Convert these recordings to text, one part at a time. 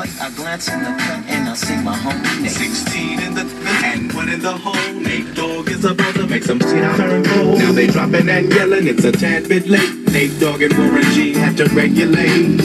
plate, I glance in the front and I see my homie Nate. 16 in the and one in the hole. Nate Dogg is about to make some shit turn cold. Now they dropping and yelling, it's a tad bit late. Nate Dogg and Warren G had to regulate.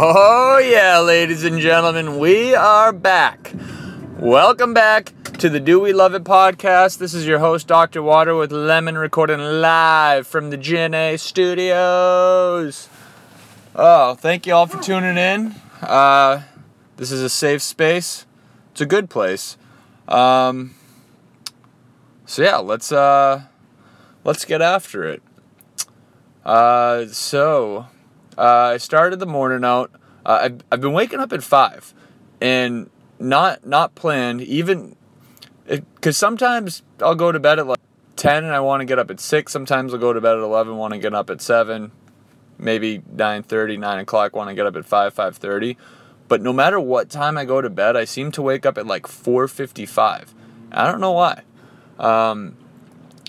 Oh, yeah, ladies and gentlemen, we are back. Welcome back to the Do We Love It podcast. This is your host, Dr. Water, with Lemon, recording live from the GNA studios. Oh, thank you all for tuning in. Uh, this is a safe space, it's a good place. Um, so, yeah, let's, uh, let's get after it. Uh, so, uh, I started the morning out. Uh, I've, I've been waking up at five, and not not planned. Even because sometimes I'll go to bed at like ten and I want to get up at six. Sometimes I'll go to bed at eleven, want to get up at seven, maybe 9.30, 9 o'clock, want to get up at five, five thirty. But no matter what time I go to bed, I seem to wake up at like four fifty five. I don't know why. Um,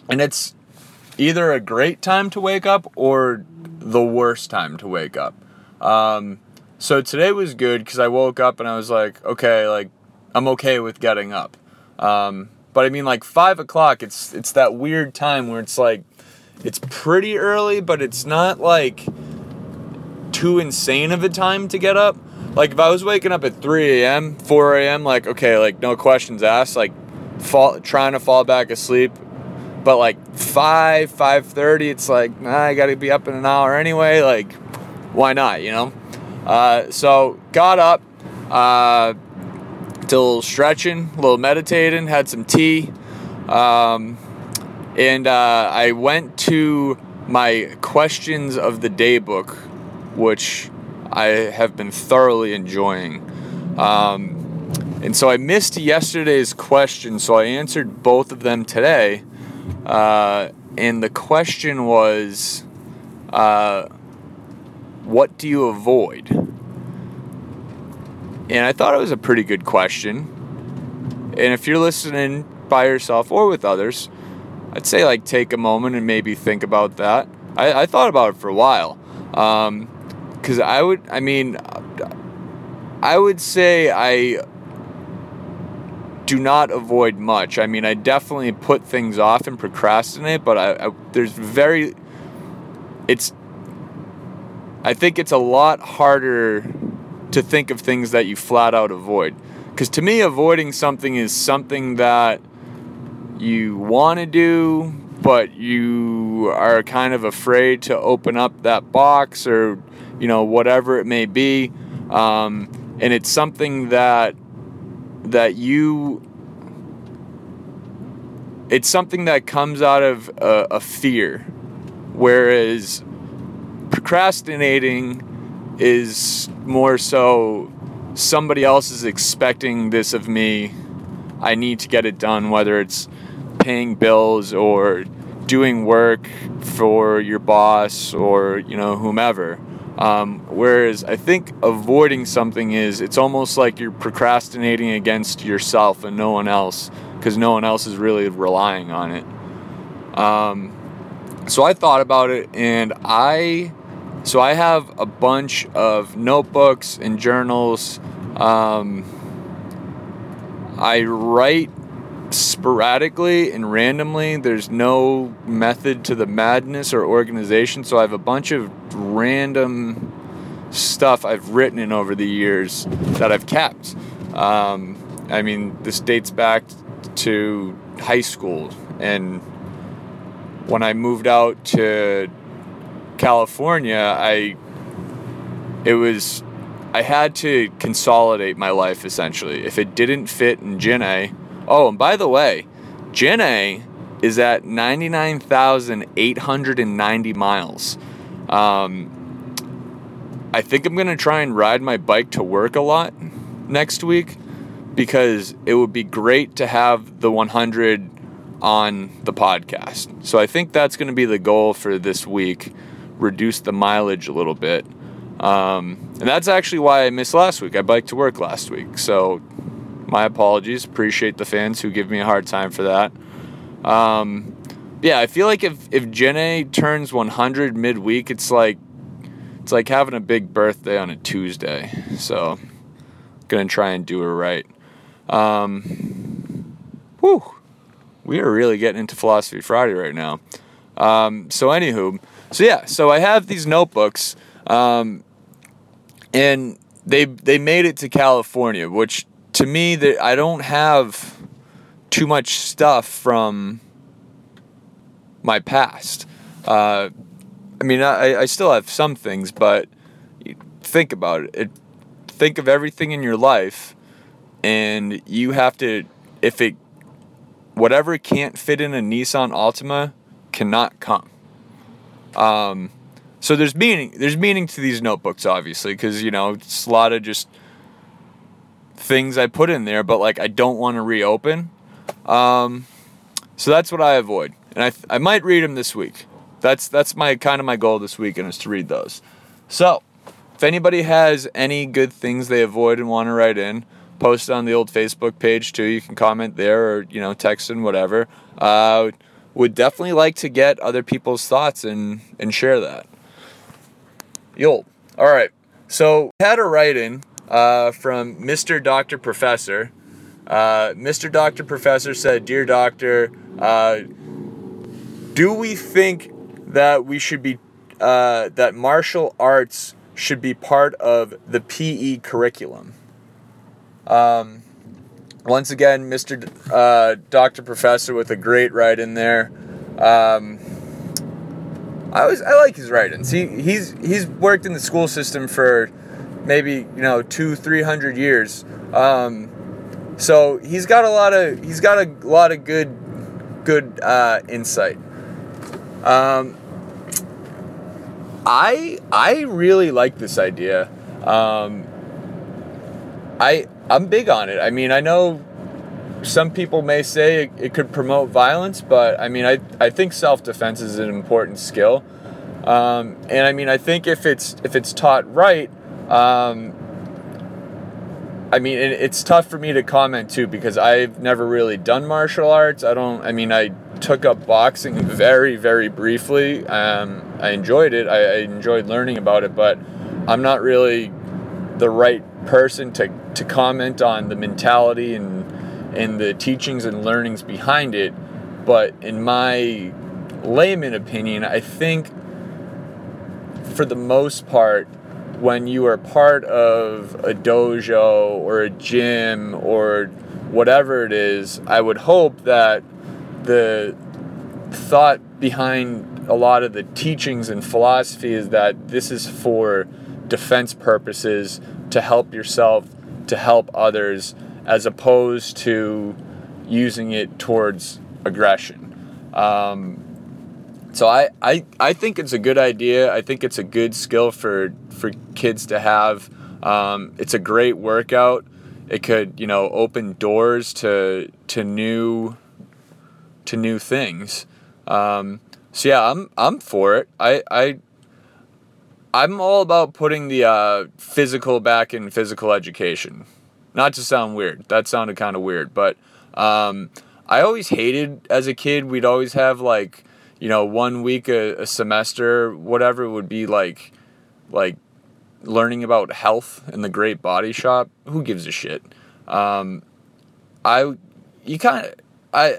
and it's either a great time to wake up or the worst time to wake up. Um, so today was good because I woke up and I was like, okay, like I'm okay with getting up. Um, but I mean, like five o'clock, it's it's that weird time where it's like it's pretty early, but it's not like too insane of a time to get up. Like if I was waking up at 3 a.m., 4 a.m., like okay, like no questions asked, like fall trying to fall back asleep but like 5 5.30 it's like nah, i gotta be up in an hour anyway like why not you know uh, so got up uh, did a little stretching a little meditating had some tea um, and uh, i went to my questions of the day book which i have been thoroughly enjoying um, and so i missed yesterday's question so i answered both of them today uh, and the question was, uh, what do you avoid? And I thought it was a pretty good question. And if you're listening by yourself or with others, I'd say like take a moment and maybe think about that. I, I thought about it for a while. Um, because I would, I mean, I would say I do not avoid much. I mean, I definitely put things off and procrastinate, but I, I, there's very it's I think it's a lot harder to think of things that you flat out avoid. Cuz to me avoiding something is something that you want to do, but you are kind of afraid to open up that box or you know whatever it may be. Um, and it's something that that you it's something that comes out of a, a fear whereas procrastinating is more so somebody else is expecting this of me i need to get it done whether it's paying bills or doing work for your boss or you know whomever um, whereas I think avoiding something is it's almost like you're procrastinating against yourself and no one else because no one else is really relying on it. Um, so I thought about it and I so I have a bunch of notebooks and journals. Um, I write sporadically and randomly. There's no method to the madness or organization. So I have a bunch of random stuff I've written in over the years that I've kept. Um, I mean, this dates back to high school. And when I moved out to California, I it was I had to consolidate my life essentially. If it didn't fit in Gen A, Oh, and by the way, Gen A is at 99,890 miles. Um, I think I'm going to try and ride my bike to work a lot next week because it would be great to have the 100 on the podcast. So I think that's going to be the goal for this week reduce the mileage a little bit. Um, and that's actually why I missed last week. I biked to work last week. So My apologies. Appreciate the fans who give me a hard time for that. Um, yeah, I feel like if if Jenny turns 100 midweek, it's like it's like having a big birthday on a Tuesday. So, gonna try and do it right. Um, whew, we are really getting into Philosophy Friday right now. Um, so, anywho, so yeah, so I have these notebooks, um, and they they made it to California, which to me that I don't have too much stuff from my past. Uh, I mean, I, I still have some things, but think about it. it. Think of everything in your life, and you have to, if it, whatever can't fit in a Nissan Altima, cannot come. Um, so there's meaning. There's meaning to these notebooks, obviously, because you know it's a lot of just things I put in there, but like I don't want to reopen. Um, so that's what I avoid, and I I might read them this week. That's that's my kind of my goal this weekend is to read those. So if anybody has any good things they avoid and want to write in, post on the old Facebook page too. You can comment there or you know text and whatever. Uh, would definitely like to get other people's thoughts and and share that. Yo, all right. So had a write in uh, from Mr. Doctor Professor. Uh, Mr. Doctor Professor said, "Dear Doctor, uh, do we think that we should be uh, that martial arts should be part of the PE curriculum?" Um, once again, Mr. D- uh, Doctor Professor with a great write in there. Um, I always I like his writings. He he's he's worked in the school system for maybe you know two three hundred years. Um, so he's got a lot of he's got a lot of good good uh, insight. Um, I I really like this idea. Um, I I'm big on it. I mean, I know some people may say it, it could promote violence, but I mean, I I think self defense is an important skill. Um, and I mean, I think if it's if it's taught right, um, I mean, it, it's tough for me to comment too because I've never really done martial arts. I don't. I mean, I took up boxing very very briefly. Um, I enjoyed it. I, I enjoyed learning about it, but I'm not really the right person to to comment on the mentality and and the teachings and learnings behind it. But in my layman opinion, I think for the most part, when you are part of a dojo or a gym or whatever it is, I would hope that the thought behind a lot of the teachings and philosophy is that this is for defense purposes to help yourself, to help others, as opposed to using it towards aggression. Um, so I, I, I think it's a good idea. I think it's a good skill for, for kids to have. Um, it's a great workout. It could, you know, open doors to to new to new things. Um, so yeah, I'm I'm for it. I I I'm all about putting the uh, physical back in physical education. Not to sound weird. That sounded kind of weird, but um, I always hated as a kid. We'd always have like you know one week a, a semester, whatever would be like, like learning about health in the Great Body Shop. Who gives a shit? Um, I you kind of I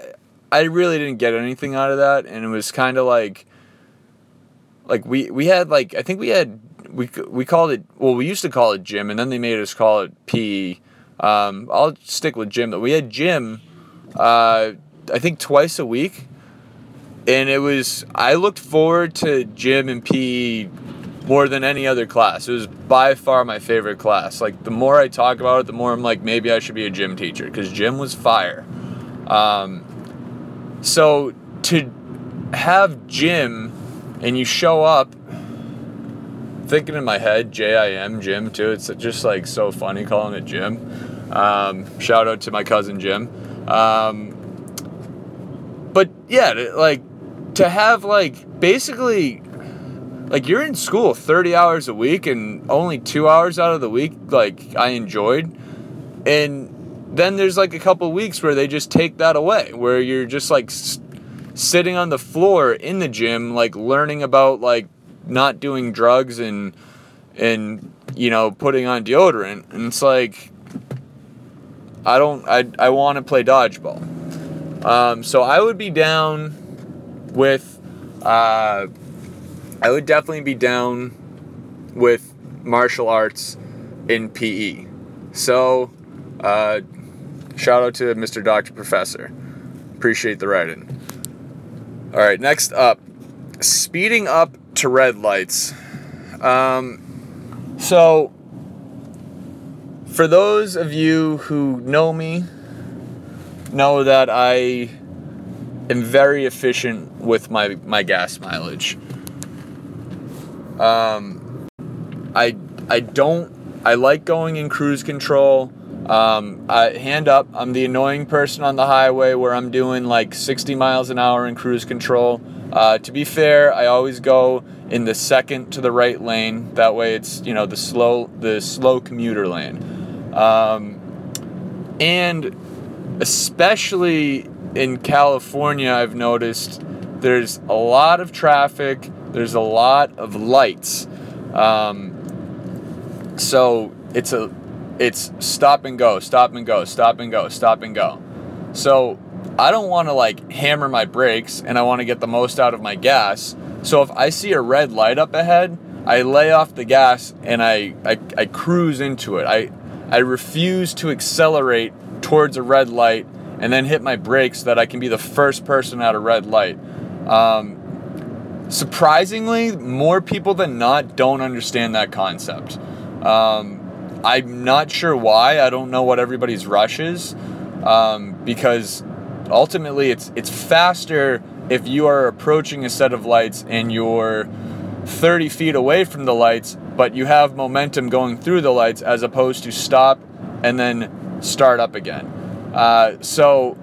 I really didn't get anything out of that, and it was kind of like like we we had like I think we had we we called it well we used to call it gym and then they made us call it PE. Um, I'll stick with gym though. We had gym, uh, I think twice a week, and it was I looked forward to gym and PE more than any other class. It was by far my favorite class. Like the more I talk about it, the more I'm like maybe I should be a gym teacher because gym was fire. Um, so to have gym and you show up thinking in my head j-i-m jim too. It's just like so funny calling it jim. Um, shout out to my cousin jim. Um, but yeah like to have like basically like you're in school 30 hours a week and only two hours out of the week like i enjoyed. And then there's like a couple weeks where they just take that away, where you're just like sitting on the floor in the gym, like learning about like not doing drugs and and you know putting on deodorant, and it's like I don't I I want to play dodgeball. Um, so I would be down with uh, I would definitely be down with martial arts in PE. So, uh, shout out to Mr. Doctor Professor. Appreciate the writing. All right, next up, speeding up to red lights. Um, so, for those of you who know me, know that I am very efficient with my, my gas mileage. Um, I I don't I like going in cruise control. Um, I, hand up, I'm the annoying person on the highway where I'm doing like 60 miles an hour in cruise control. Uh, to be fair, I always go in the second to the right lane. That way, it's you know the slow the slow commuter lane. Um, and especially in California, I've noticed there's a lot of traffic. There's a lot of lights. Um, so it's a it's stop and go, stop and go, stop and go, stop and go. So I don't want to like hammer my brakes and I want to get the most out of my gas. So if I see a red light up ahead, I lay off the gas and I, I, I cruise into it. I, I refuse to accelerate towards a red light and then hit my brakes so that I can be the first person at a red light. Um, surprisingly, more people than not don't understand that concept. Um, I'm not sure why. I don't know what everybody's rush is, um, because ultimately it's it's faster if you are approaching a set of lights and you're 30 feet away from the lights, but you have momentum going through the lights as opposed to stop and then start up again. Uh, so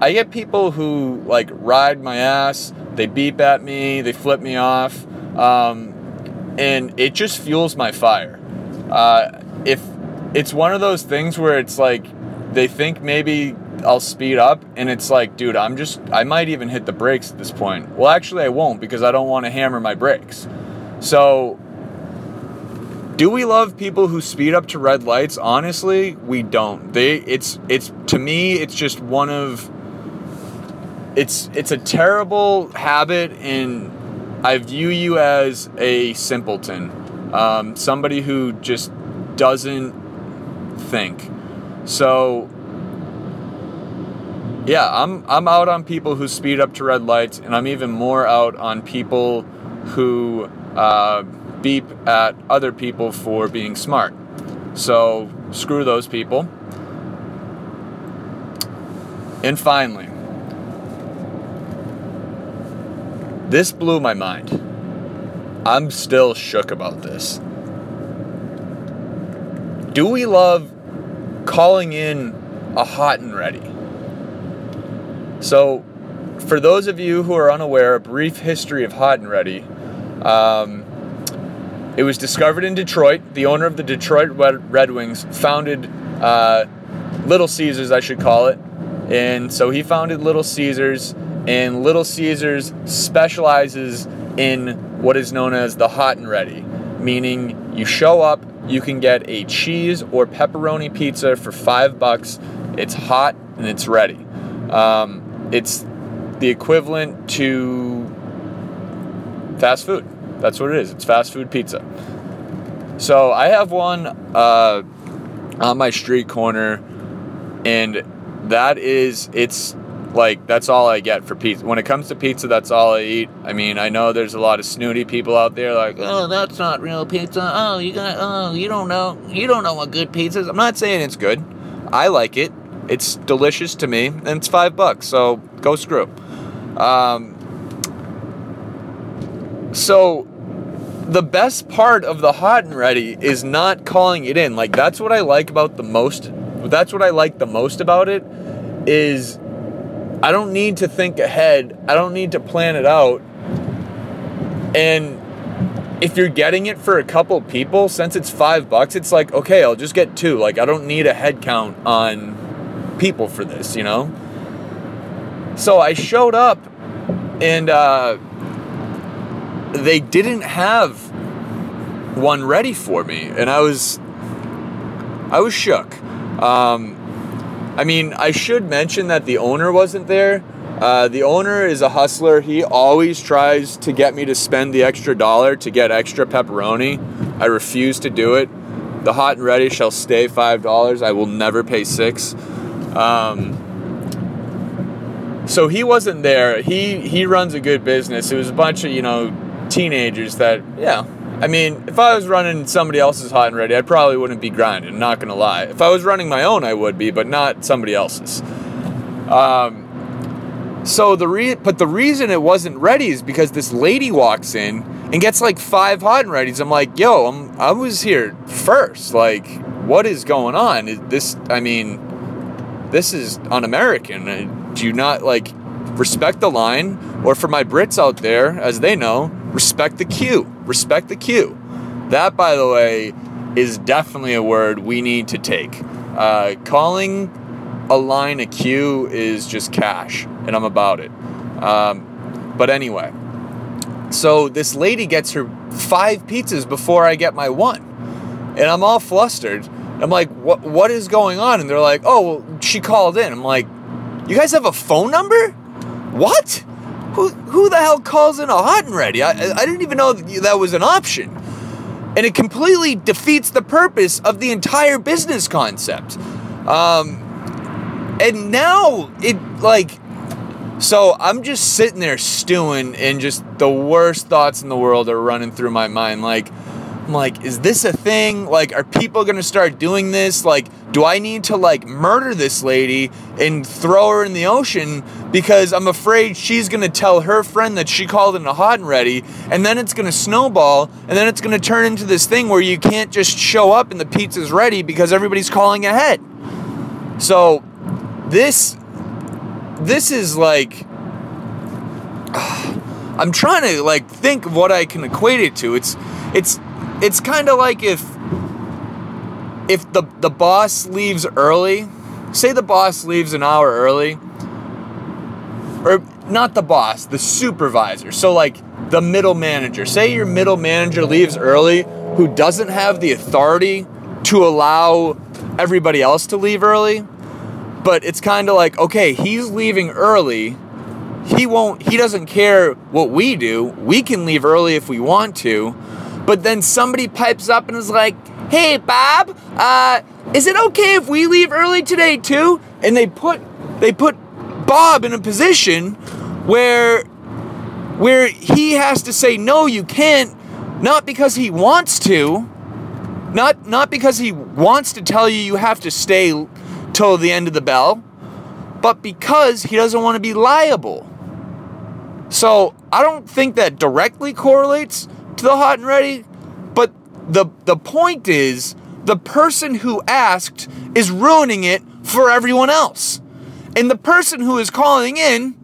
I get people who like ride my ass, they beep at me, they flip me off, um, and it just fuels my fire. Uh, if it's one of those things where it's like they think maybe I'll speed up, and it's like, dude, I'm just, I might even hit the brakes at this point. Well, actually, I won't because I don't want to hammer my brakes. So, do we love people who speed up to red lights? Honestly, we don't. They, it's, it's to me, it's just one of, it's, it's a terrible habit, and I view you as a simpleton, um, somebody who just doesn't think. So, yeah, I'm I'm out on people who speed up to red lights, and I'm even more out on people who uh, beep at other people for being smart. So screw those people. And finally, this blew my mind. I'm still shook about this. Do we love calling in a hot and ready? So, for those of you who are unaware, a brief history of Hot and Ready. Um, it was discovered in Detroit. The owner of the Detroit Red Wings founded uh, Little Caesars, I should call it. And so he founded Little Caesars, and Little Caesars specializes in what is known as the hot and ready, meaning you show up, you can get a cheese or pepperoni pizza for five bucks. It's hot and it's ready. Um, it's the equivalent to fast food. That's what it is. It's fast food pizza. So I have one uh, on my street corner, and that is it's like that's all I get for pizza. When it comes to pizza, that's all I eat. I mean, I know there's a lot of snooty people out there like, oh, that's not real pizza. Oh, you got, oh, you don't know, you don't know what good pizza is. I'm not saying it's good. I like it. It's delicious to me, and it's five bucks. So go screw. Um, so the best part of the hot and ready is not calling it in. Like that's what I like about the most. That's what I like the most about it is I don't need to think ahead. I don't need to plan it out. And if you're getting it for a couple people, since it's five bucks, it's like okay, I'll just get two. Like I don't need a head count on people for this, you know? So I showed up and uh, they didn't have one ready for me. And I was, I was shook. Um, I mean, I should mention that the owner wasn't there. Uh, the owner is a hustler. He always tries to get me to spend the extra dollar to get extra pepperoni. I refuse to do it. The hot and ready shall stay five dollars. I will never pay six. Um, so he wasn't there. He he runs a good business. It was a bunch of you know teenagers that yeah. I mean, if I was running somebody else's hot and ready, I probably wouldn't be grinding. Not gonna lie. If I was running my own, I would be, but not somebody else's. Um, so the re- but the reason it wasn't ready is because this lady walks in and gets like five hot and readies. I'm like, yo, I'm I was here first. Like, what is going on? Is this I mean, this is un-American. Uh, Do you not like respect the line? Or for my Brits out there, as they know, respect the queue. Respect the queue. That, by the way, is definitely a word we need to take. Uh, calling a line a queue is just cash, and I'm about it. Um, but anyway, so this lady gets her five pizzas before I get my one, and I'm all flustered. I'm like, "What? What is going on?" And they're like, "Oh, well, she called in." I'm like, "You guys have a phone number? What? Who? Who the hell calls in a hot and ready? I, I didn't even know that was an option." And it completely defeats the purpose of the entire business concept. Um, and now it like so i'm just sitting there stewing and just the worst thoughts in the world are running through my mind like i'm like is this a thing? Like are people gonna start doing this? Like do i need to like murder this lady and throw her in the ocean? Because i'm afraid she's gonna tell her friend that she called in a hot and ready and then it's gonna snowball and then it's gonna turn into this thing where you can't just show up and the pizza's ready because everybody's calling ahead. So this this is like I'm trying to like think of what I can equate it to. It's it's it's kind of like if if the the boss leaves early, say the boss leaves an hour early or not the boss, the supervisor. So like the middle manager. Say your middle manager leaves early who doesn't have the authority to allow everybody else to leave early but it's kind of like okay he's leaving early he won't he doesn't care what we do we can leave early if we want to but then somebody pipes up and is like hey bob uh, is it okay if we leave early today too and they put they put bob in a position where where he has to say no you can't not because he wants to not not because he wants to tell you you have to stay till the end of the bell, but because he doesn't want to be liable. So I don't think that directly correlates to the hot and ready, but the the point is the person who asked is ruining it for everyone else. And the person who is calling in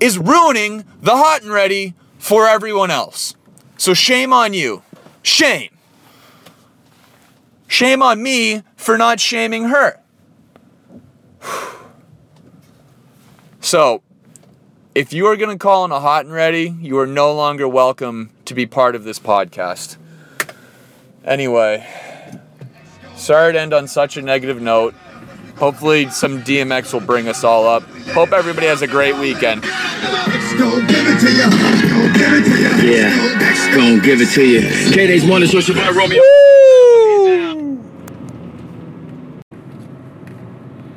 is ruining the hot and ready for everyone else. So shame on you. Shame. Shame on me for not shaming her. So, if you are going to call in a hot and ready, you are no longer welcome to be part of this podcast. Anyway, sorry to end on such a negative note. Hopefully, some DMX will bring us all up. Hope everybody has a great weekend. Yeah, gonna give it to you. K-Day's one is your Romeo.